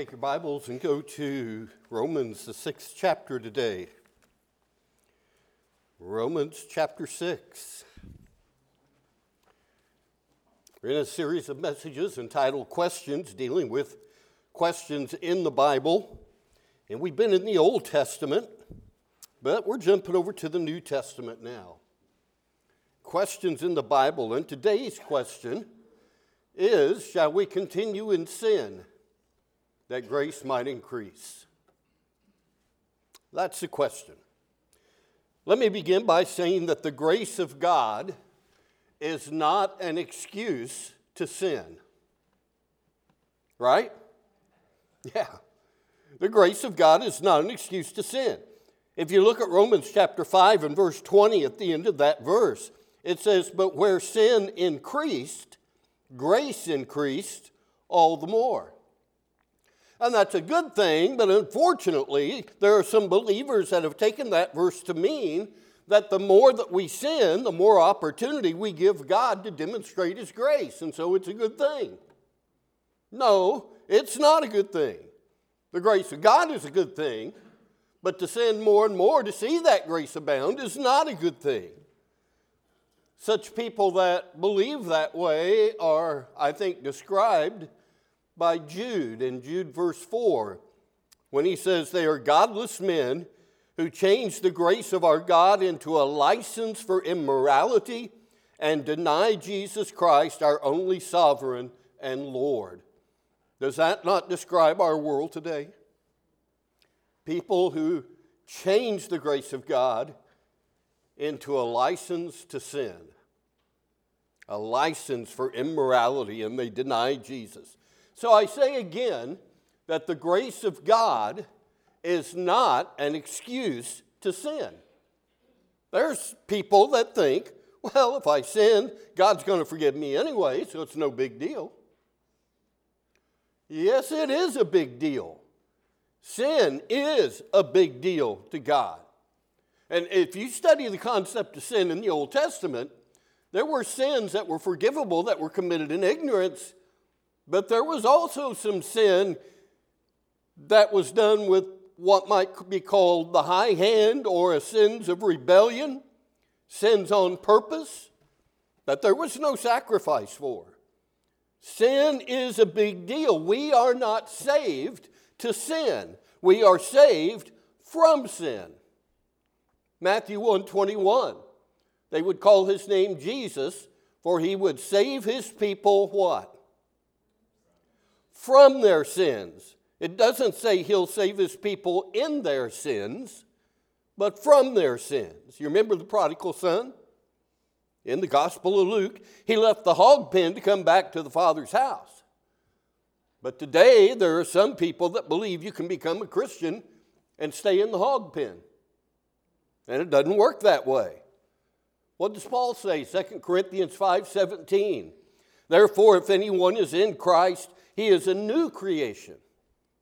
Take your Bibles and go to Romans, the sixth chapter today. Romans chapter 6. We're in a series of messages entitled Questions, dealing with questions in the Bible. And we've been in the Old Testament, but we're jumping over to the New Testament now. Questions in the Bible. And today's question is Shall we continue in sin that grace might increase? That's the question. Let me begin by saying that the grace of God is not an excuse to sin. Right? Yeah. The grace of God is not an excuse to sin. If you look at Romans chapter 5 and verse 20 at the end of that verse, it says, But where sin increased, grace increased all the more. And that's a good thing, but unfortunately, there are some believers that have taken that verse to mean that the more that we sin, the more opportunity we give God to demonstrate His grace. And so it's a good thing. No, it's not a good thing. The grace of God is a good thing, but to sin more and more to see that grace abound is not a good thing. Such people that believe that way are, I think, described by Jude in Jude verse 4 when he says, They are godless men who change the grace of our God into a license for immorality and deny Jesus Christ, our only sovereign and Lord. Does that not describe our world today? People who change the grace of God into a license to sin, a license for immorality, and they deny Jesus. So I say again that the grace of God is not an excuse to sin. There's people that think, well, if I sin, God's going to forgive me anyway, so it's no big deal. Yes, it is a big deal. Sin is a big deal to God. And if you study the concept of sin in the Old Testament, there were sins that were forgivable that were committed in ignorance, but there was also some sin that was done with what might be called the high hand or sins of rebellion, sins on purpose, that there was no sacrifice for. Sin is a big deal. We are not saved to sin. We are saved from sin. Matthew 121. They would call his name Jesus, for he would save his people what? From their sins. It doesn't say he'll save his people in their sins, but from their sins. You remember the prodigal son? In the Gospel of Luke, he left the hog pen to come back to the Father's house. But today, there are some people that believe you can become a Christian and stay in the hog pen. And it doesn't work that way. What does Paul say? 2 Corinthians 5:17. Therefore, if anyone is in Christ, he is a new creation.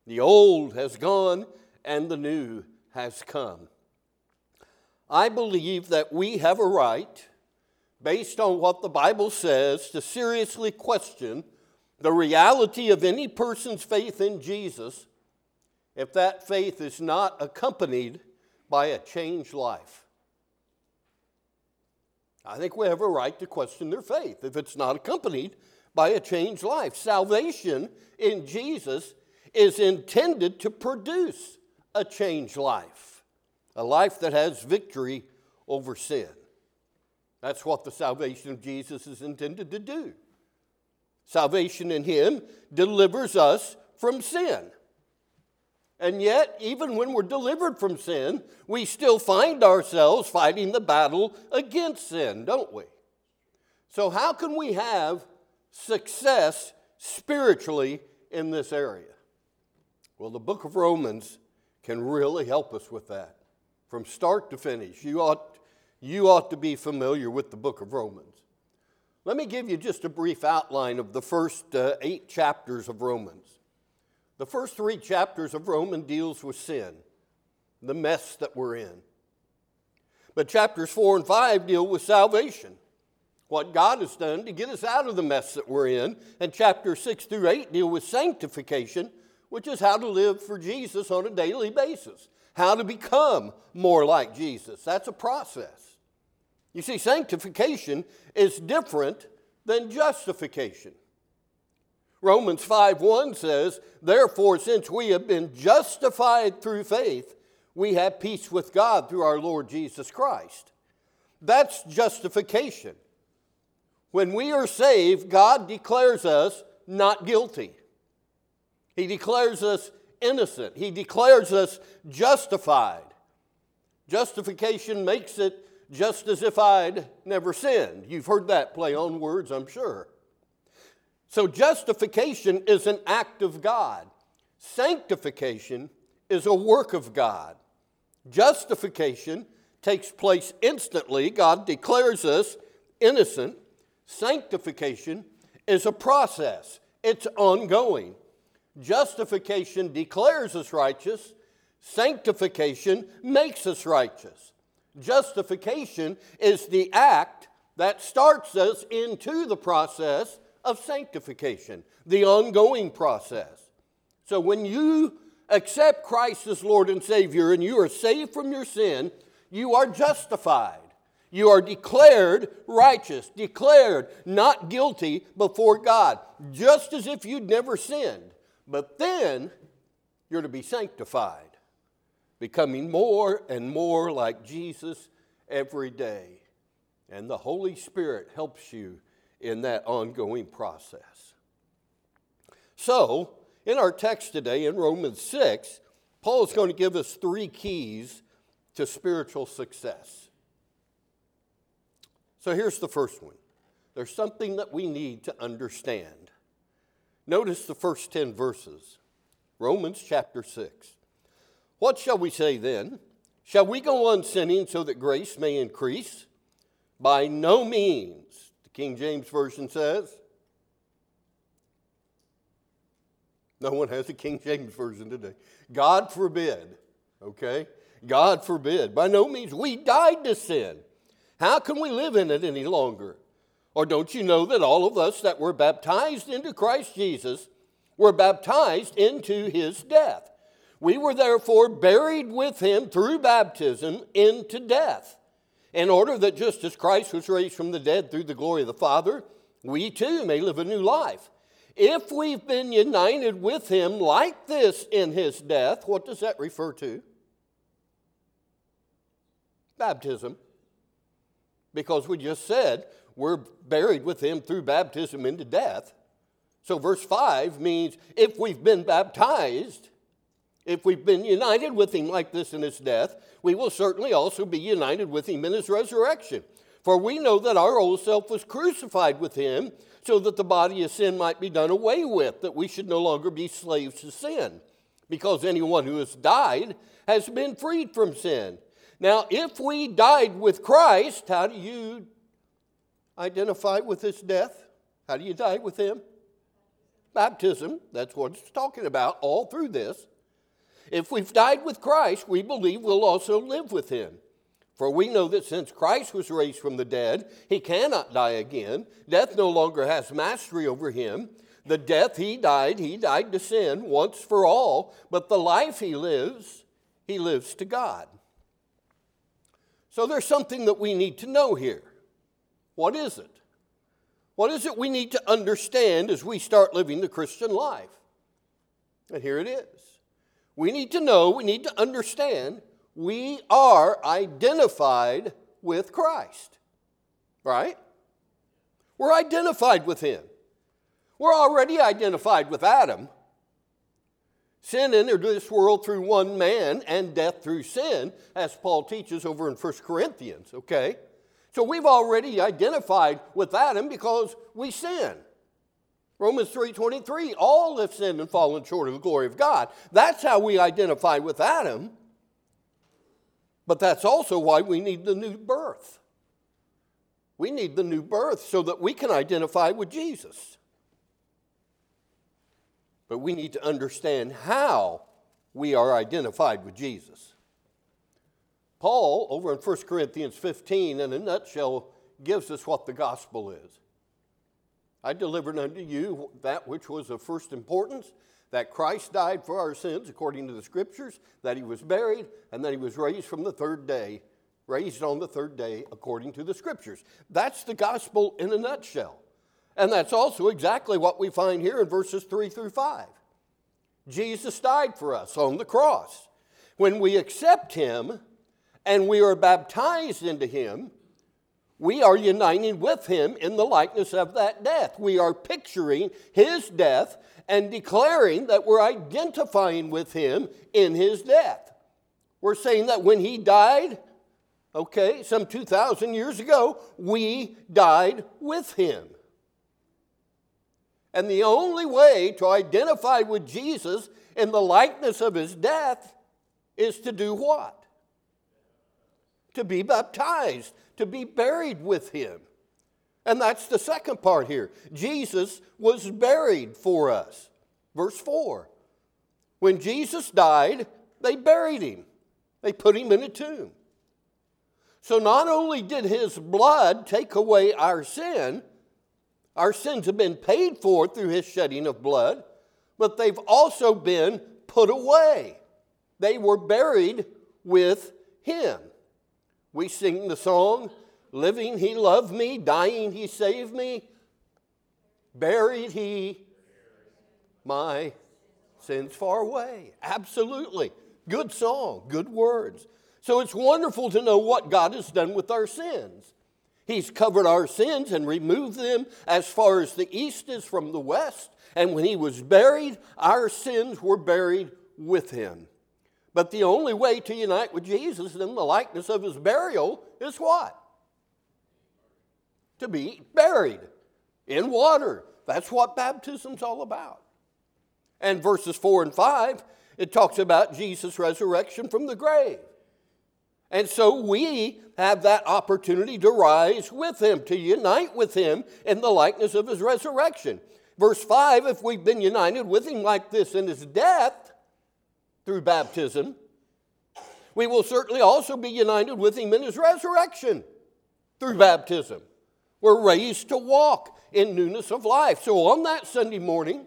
The old has gone and the new has come. I believe that we have a right based on what the Bible says, to seriously question the reality of any person's faith in Jesus if that faith is not accompanied by a changed life. I think we have a right to question their faith if it's not accompanied by a changed life. Salvation in Jesus is intended to produce a changed life, a life that has victory over sin. That's what the salvation of Jesus is intended to do. Salvation in Him delivers us from sin. And yet, even when we're delivered from sin, we still find ourselves fighting the battle against sin, don't we? So, how can we have success spiritually in this area? Well, the book of Romans can really help us with that from start to finish. You ought you ought to be familiar with the book of Romans. Let me give you just a brief outline of the first uh, eight chapters of Romans. The first three chapters of Romans deals with sin, the mess that we're in. But chapters four and five deal with salvation, what God has done to get us out of the mess that we're in. And chapters six through eight deal with sanctification, which is how to live for Jesus on a daily basis, how to become more like Jesus. That's a process. You see, sanctification is different than justification. Romans 5:1 says, "Therefore since we have been justified through faith, we have peace with God through our Lord Jesus Christ." That's justification. When we are saved, God declares us not guilty. He declares us innocent. He declares us justified. Justification makes it just as if I'd never sinned. You've heard that play on words, I'm sure. So, justification is an act of God, sanctification is a work of God. Justification takes place instantly, God declares us innocent. Sanctification is a process, it's ongoing. Justification declares us righteous, sanctification makes us righteous. Justification is the act that starts us into the process of sanctification, the ongoing process. So when you accept Christ as Lord and Savior and you are saved from your sin, you are justified. You are declared righteous, declared not guilty before God, just as if you'd never sinned. But then you're to be sanctified, becoming more and more like Jesus every day. And the Holy Spirit helps you in that ongoing process. So, in our text today in Romans 6, Paul is going to give us three keys to spiritual success. So, here's the first one there's something that we need to understand. Notice the first 10 verses, Romans chapter 6. What shall we say then? Shall we go on sinning so that grace may increase? By no means. The King James Version says. No one has a King James Version today. God forbid, okay? God forbid. By no means, we died to sin. How can we live in it any longer? Or don't you know that all of us that were baptized into Christ Jesus were baptized into his death? We were therefore buried with him through baptism into death in order that just as Christ was raised from the dead through the glory of the Father, we too may live a new life. If we've been united with him like this in his death, what does that refer to? Baptism. Because we just said we're buried with him through baptism into death. So, verse 5 means if we've been baptized, if we've been united with him like this in his death, we will certainly also be united with him in his resurrection. For we know that our old self was crucified with him so that the body of sin might be done away with, that we should no longer be slaves to sin. Because anyone who has died has been freed from sin. Now, if we died with Christ, how do you identify with his death? How do you die with him? Baptism, that's what it's talking about all through this. If we've died with Christ, we believe we'll also live with him. For we know that since Christ was raised from the dead, he cannot die again. Death no longer has mastery over him. The death he died, he died to sin once for all, but the life he lives, he lives to God. So there's something that we need to know here. What is it? What is it we need to understand as we start living the Christian life? And here it is we need to know, we need to understand, we are identified with Christ. Right? We're identified with Him. We're already identified with Adam. Sin entered this world through one man and death through sin, as Paul teaches over in 1 Corinthians, okay? So we've already identified with Adam because we sin. Romans 3:23, all have sinned and fallen short of the glory of God. That's how we identify with Adam. But that's also why we need the new birth. We need the new birth so that we can identify with Jesus. But we need to understand how we are identified with Jesus. Paul, over in 1 Corinthians 15, in a nutshell, gives us what the gospel is. I delivered unto you that which was of first importance that Christ died for our sins according to the scriptures, that he was buried, and that he was raised from the third day, raised on the third day according to the scriptures. That's the gospel in a nutshell. And that's also exactly what we find here in verses 3 through 5. Jesus died for us on the cross. When we accept him and we are baptized into him, we are uniting with him in the likeness of that death. We are picturing his death and declaring that we're identifying with him in his death. We're saying that when he died, okay, some 2,000 years ago, we died with him. And the only way to identify with Jesus in the likeness of his death is to do what? To be baptized, to be buried with him. And that's the second part here. Jesus was buried for us. Verse 4. When Jesus died, they buried him, they put him in a tomb. So not only did his blood take away our sin, our sins have been paid for through his shedding of blood, but they've also been put away. They were buried with him. We sing the song, Living he loved me, dying he saved me, buried he my sins far away. Absolutely. Good song, good words. So it's wonderful to know what God has done with our sins. He's covered our sins and removed them as far as the east is from the west. And when he was buried, our sins were buried with him. But the only way to unite with Jesus in the likeness of his burial is what? To be buried in water. That's what baptism's all about. And verses 4 and 5, it talks about Jesus' resurrection from the grave. And so we have that opportunity to rise with him, to unite with him in the likeness of his resurrection. Verse 5 if we've been united with him like this in his death through baptism, we will certainly also be united with him in his resurrection through baptism. We're raised to walk in newness of life. So on that Sunday morning,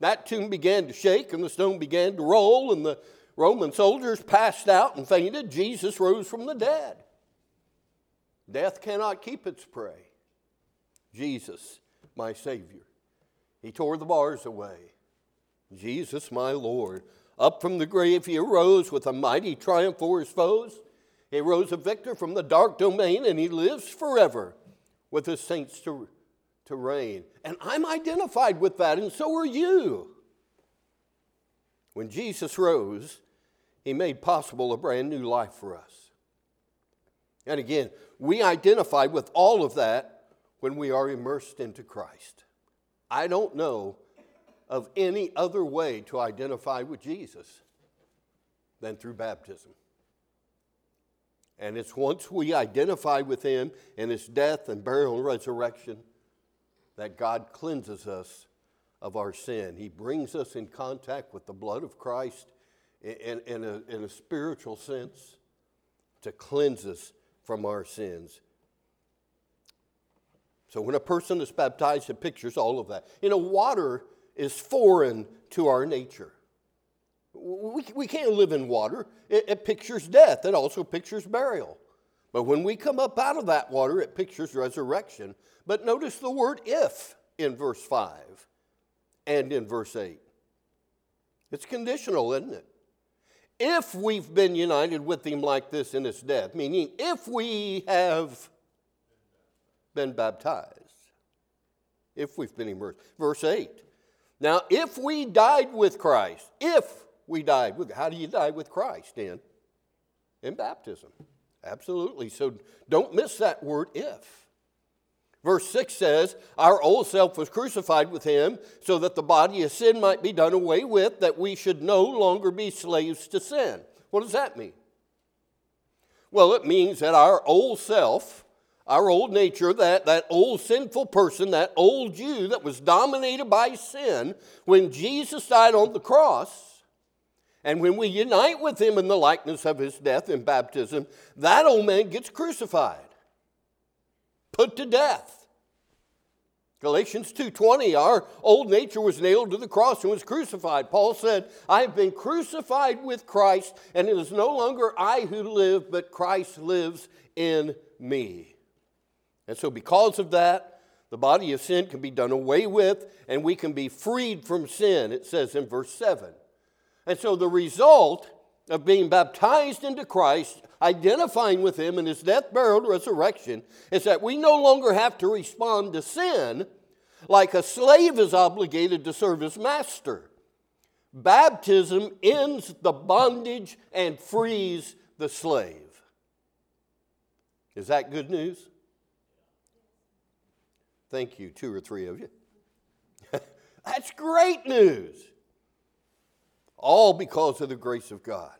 that tomb began to shake and the stone began to roll and the Roman soldiers passed out and fainted. Jesus rose from the dead. Death cannot keep its prey. Jesus, my Savior. He tore the bars away. Jesus, my Lord. Up from the grave, he arose with a mighty triumph for his foes. He rose a victor from the dark domain, and he lives forever with his saints to, to reign. And I'm identified with that, and so are you. When Jesus rose, he made possible a brand new life for us. And again, we identify with all of that when we are immersed into Christ. I don't know of any other way to identify with Jesus than through baptism. And it's once we identify with Him in His death and burial and resurrection that God cleanses us of our sin. He brings us in contact with the blood of Christ in, in, a, in a spiritual sense to cleanse us from our sins. So when a person is baptized, it pictures all of that. You know, water is foreign to our nature. We, we can't live in water. It, it pictures death, it also pictures burial. But when we come up out of that water, it pictures resurrection. But notice the word if in verse 5 and in verse 8. It's conditional, isn't it? If we've been united with him like this in his death, meaning if we have been baptized, if we've been immersed. Verse 8. Now, if we died with Christ, if we died with, how do you die with Christ in? In baptism. Absolutely. So don't miss that word if. Verse 6 says, Our old self was crucified with him so that the body of sin might be done away with, that we should no longer be slaves to sin. What does that mean? Well, it means that our old self, our old nature, that, that old sinful person, that old Jew that was dominated by sin, when Jesus died on the cross, and when we unite with him in the likeness of his death in baptism, that old man gets crucified put to death. Galatians 2:20 our old nature was nailed to the cross and was crucified. Paul said, "I have been crucified with Christ, and it is no longer I who live, but Christ lives in me." And so because of that, the body of sin can be done away with and we can be freed from sin, it says in verse 7. And so the result of being baptized into Christ, identifying with Him in His death, burial, and resurrection, is that we no longer have to respond to sin like a slave is obligated to serve his master. Baptism ends the bondage and frees the slave. Is that good news? Thank you, two or three of you. That's great news. All because of the grace of God.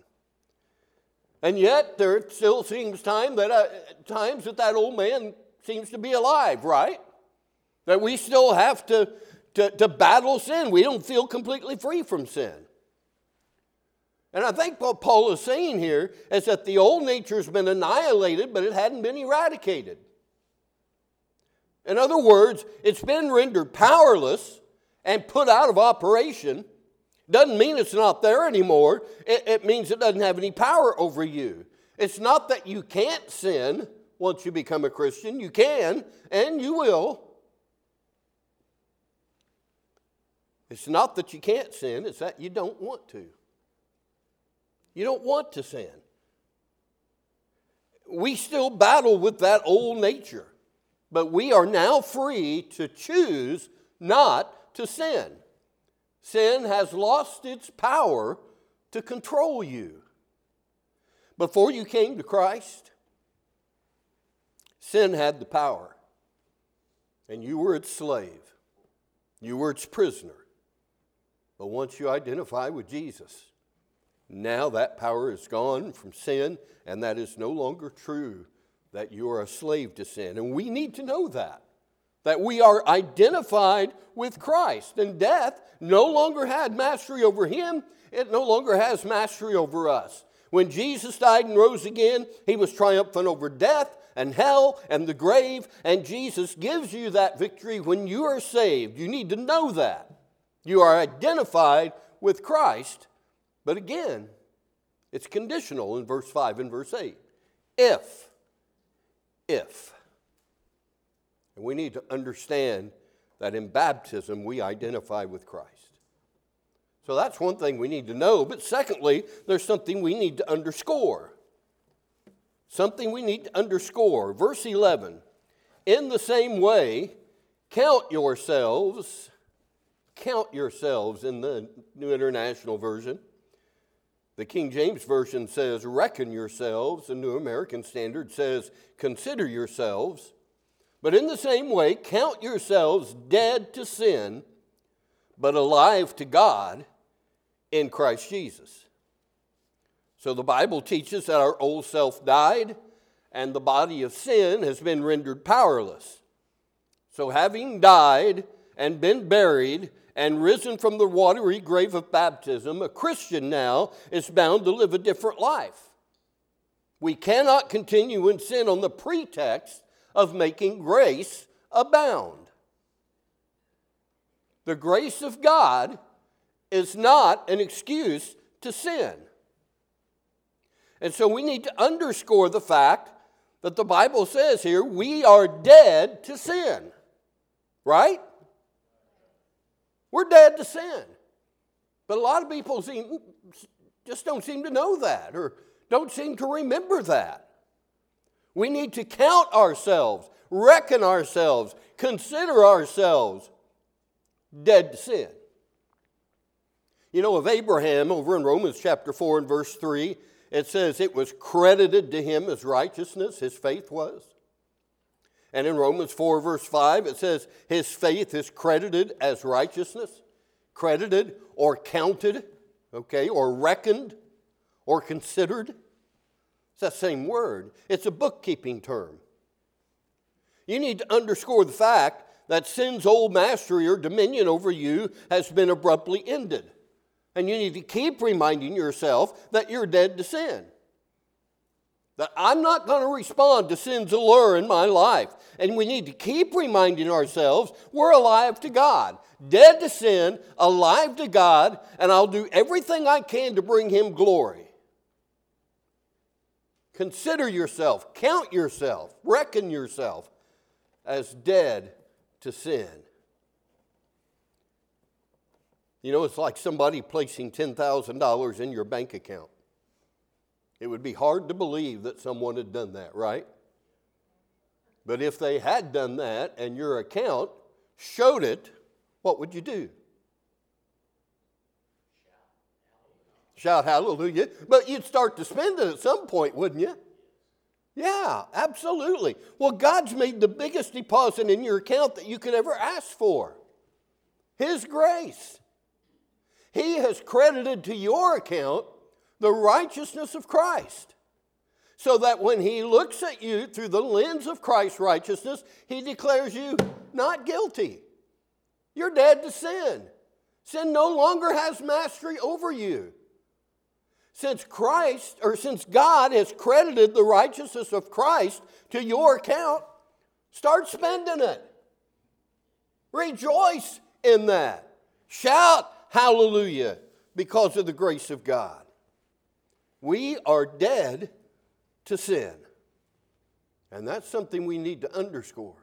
And yet, there still seems time that uh, times that that old man seems to be alive, right? That we still have to, to, to battle sin. We don't feel completely free from sin. And I think what Paul is saying here is that the old nature has been annihilated, but it hadn't been eradicated. In other words, it's been rendered powerless and put out of operation doesn't mean it's not there anymore. It, it means it doesn't have any power over you. It's not that you can't sin once you become a Christian. You can, and you will. It's not that you can't sin, it's that you don't want to. You don't want to sin. We still battle with that old nature, but we are now free to choose not to sin. Sin has lost its power to control you. Before you came to Christ, sin had the power, and you were its slave, you were its prisoner. But once you identify with Jesus, now that power is gone from sin, and that is no longer true that you are a slave to sin. And we need to know that that we are identified with Christ. And death no longer had mastery over him, it no longer has mastery over us. When Jesus died and rose again, he was triumphant over death and hell and the grave, and Jesus gives you that victory when you are saved. You need to know that. You are identified with Christ, but again, it's conditional in verse 5 and verse 8. If, if and we need to understand that in baptism we identify with Christ. So that's one thing we need to know. But secondly, there's something we need to underscore. Something we need to underscore. Verse 11 In the same way, count yourselves, count yourselves in the New International Version. The King James Version says, reckon yourselves. The New American Standard says, consider yourselves but in the same way, count yourselves dead to sin, but alive to God in Christ Jesus. So the Bible teaches that our old self died and the body of sin has been rendered powerless. So, having died and been buried and risen from the watery grave of baptism, a Christian now is bound to live a different life. We cannot continue in sin on the pretext of making grace abound. The grace of God is not an excuse to sin. And so we need to underscore the fact that the Bible says here we are dead to sin. Right? We're dead to sin. But a lot of people seem, just don't seem to know that or don't seem to remember that. We need to count ourselves, reckon ourselves, consider ourselves dead to sin. You know, of Abraham over in Romans chapter 4 and verse 3, it says it was credited to him as righteousness, his faith was. And in Romans 4, verse 5, it says his faith is credited as righteousness, credited or counted, okay, or reckoned or considered. It's that same word. It's a bookkeeping term. You need to underscore the fact that sin's old mastery or dominion over you has been abruptly ended. And you need to keep reminding yourself that you're dead to sin. that I'm not going to respond to sin's allure in my life. And we need to keep reminding ourselves we're alive to God, dead to sin, alive to God, and I'll do everything I can to bring Him glory. Consider yourself, count yourself, reckon yourself as dead to sin. You know, it's like somebody placing $10,000 in your bank account. It would be hard to believe that someone had done that, right? But if they had done that and your account showed it, what would you do? Shout hallelujah. But you'd start to spend it at some point, wouldn't you? Yeah, absolutely. Well, God's made the biggest deposit in your account that you could ever ask for His grace. He has credited to your account the righteousness of Christ. So that when he looks at you through the lens of Christ's righteousness, he declares you not guilty. You're dead to sin. Sin no longer has mastery over you. Since Christ, or since God has credited the righteousness of Christ to your account, start spending it. Rejoice in that. Shout hallelujah because of the grace of God. We are dead to sin. And that's something we need to underscore.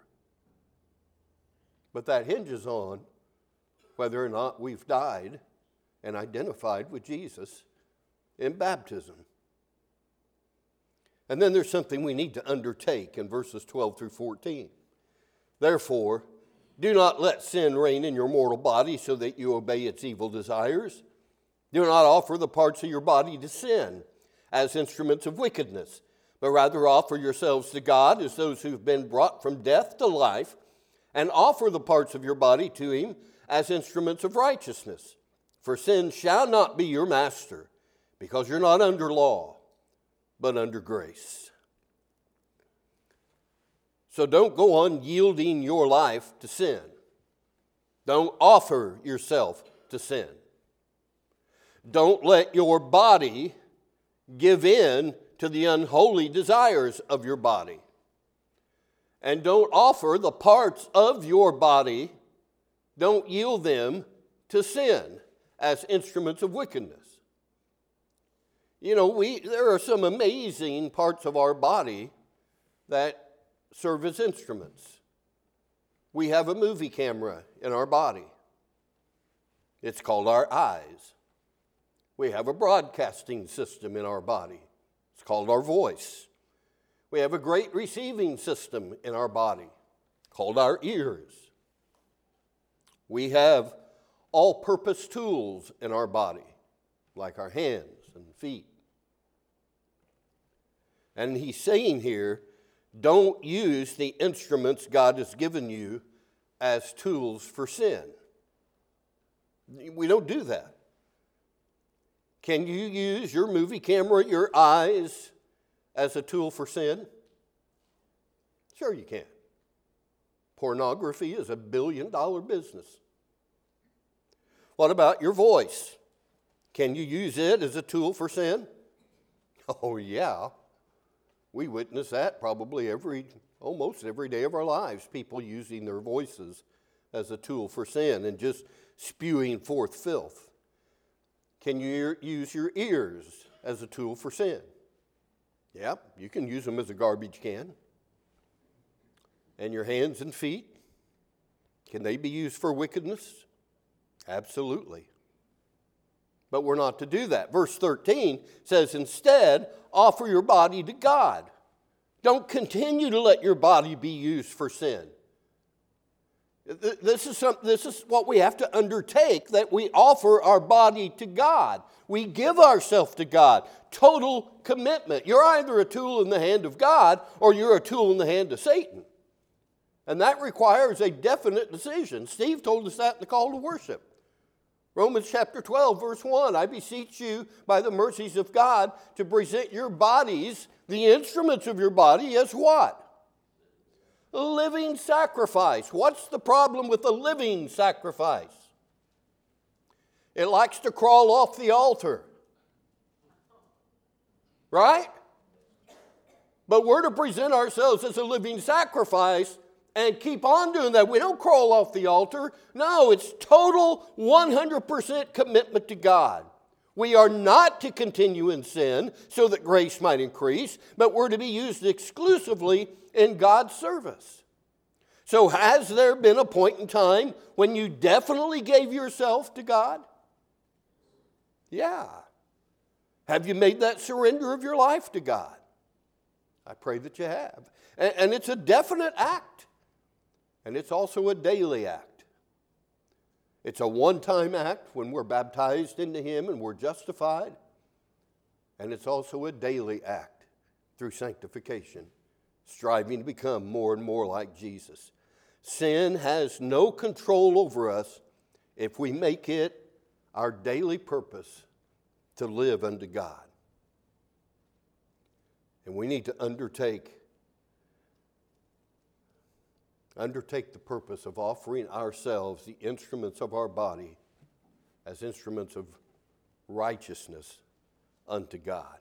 But that hinges on whether or not we've died and identified with Jesus in baptism. And then there's something we need to undertake in verses 12 through 14. Therefore, do not let sin reign in your mortal body so that you obey its evil desires. Do not offer the parts of your body to sin as instruments of wickedness, but rather offer yourselves to God as those who've been brought from death to life, and offer the parts of your body to Him as instruments of righteousness. For sin shall not be your master, because you're not under law, but under grace. So don't go on yielding your life to sin. Don't offer yourself to sin. Don't let your body give in to the unholy desires of your body. And don't offer the parts of your body, don't yield them to sin as instruments of wickedness. You know, we, there are some amazing parts of our body that serve as instruments. We have a movie camera in our body, it's called our eyes. We have a broadcasting system in our body. It's called our voice. We have a great receiving system in our body called our ears. We have all purpose tools in our body, like our hands and feet. And he's saying here don't use the instruments God has given you as tools for sin. We don't do that. Can you use your movie camera, your eyes, as a tool for sin? Sure, you can. Pornography is a billion dollar business. What about your voice? Can you use it as a tool for sin? Oh, yeah. We witness that probably every, almost every day of our lives, people using their voices as a tool for sin and just spewing forth filth. Can you use your ears as a tool for sin? Yep, you can use them as a garbage can. And your hands and feet, can they be used for wickedness? Absolutely. But we're not to do that. Verse 13 says, instead, offer your body to God. Don't continue to let your body be used for sin. This is, some, this is what we have to undertake that we offer our body to God. We give ourselves to God. Total commitment. You're either a tool in the hand of God or you're a tool in the hand of Satan. And that requires a definite decision. Steve told us that in the call to worship. Romans chapter 12, verse 1 I beseech you by the mercies of God to present your bodies, the instruments of your body, as what? A living sacrifice. What's the problem with a living sacrifice? It likes to crawl off the altar. Right? But we're to present ourselves as a living sacrifice and keep on doing that. We don't crawl off the altar. No, it's total 100% commitment to God. We are not to continue in sin so that grace might increase, but we're to be used exclusively in God's service. So, has there been a point in time when you definitely gave yourself to God? Yeah. Have you made that surrender of your life to God? I pray that you have. And, it's a definite act, and it's also a daily act. It's a one time act when we're baptized into Him and we're justified. And it's also a daily act through sanctification, striving to become more and more like Jesus. Sin has no control over us if we make it our daily purpose to live unto God. And we need to undertake undertake the purpose of offering ourselves, the instruments of our body, as instruments of righteousness unto God.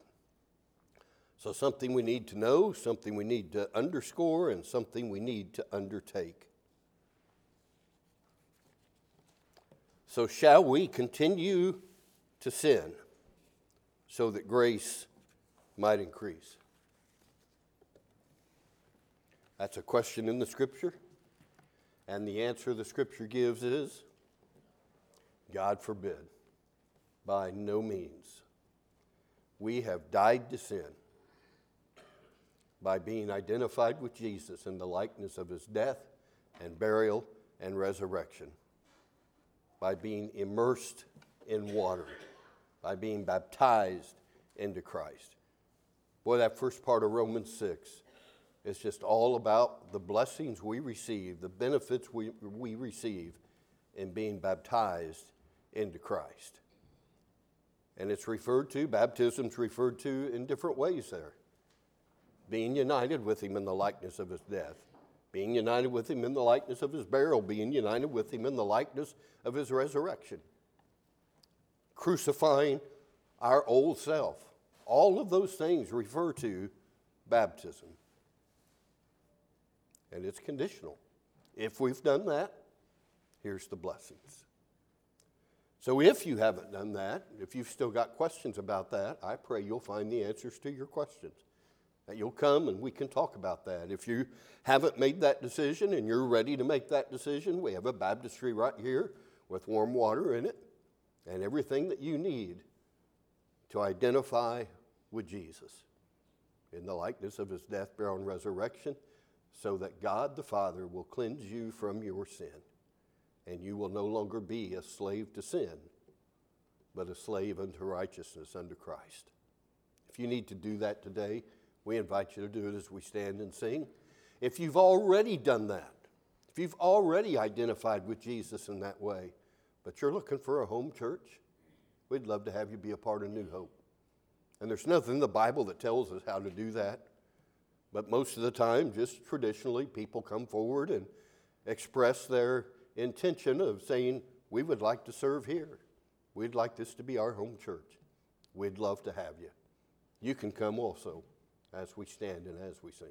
So, something we need to know, something we need to underscore, and something we need to undertake. So, shall we continue to sin so that grace might increase? That's a question in the scripture. And the answer the scripture gives is God forbid. By no means. We have died to sin by being identified with Jesus in the likeness of his death and burial and resurrection, by being immersed in water, by being baptized into Christ. Boy, that first part of Romans 6 it's just all about the blessings we receive, the benefits we, we receive in being baptized into Christ. And it's referred to, baptism's referred to in different ways there. Being united with him in the likeness of his death, being united with him in the likeness of his burial, being united with him in the likeness of his resurrection. Crucifying our old self. All of those things refer to baptism and it's conditional. If we've done that, here's the blessings. So if you haven't done that, if you've still got questions about that, I pray you'll find the answers to your questions. That you'll come and we can talk about that. If you haven't made that decision and you're ready to make that decision, we have a baptistry right here with warm water in it and everything that you need to identify with Jesus in the likeness of his death, burial, and resurrection so that God the Father will cleanse you from your sin, and you will no longer be a slave to sin, but a slave unto righteousness under Christ. If you need to do that today, we invite you to do it as we stand and sing. If you've already done that, if you've already identified with Jesus in that way, but you're looking for a home church, we'd love to have you be a part of New Hope. And there's nothing in the Bible that tells us how to do that. But most of the time, just traditionally, people come forward and express their intention of saying, We would like to serve here. We'd like this to be our home church. We'd love to have you. You can come also as we stand and as we sing.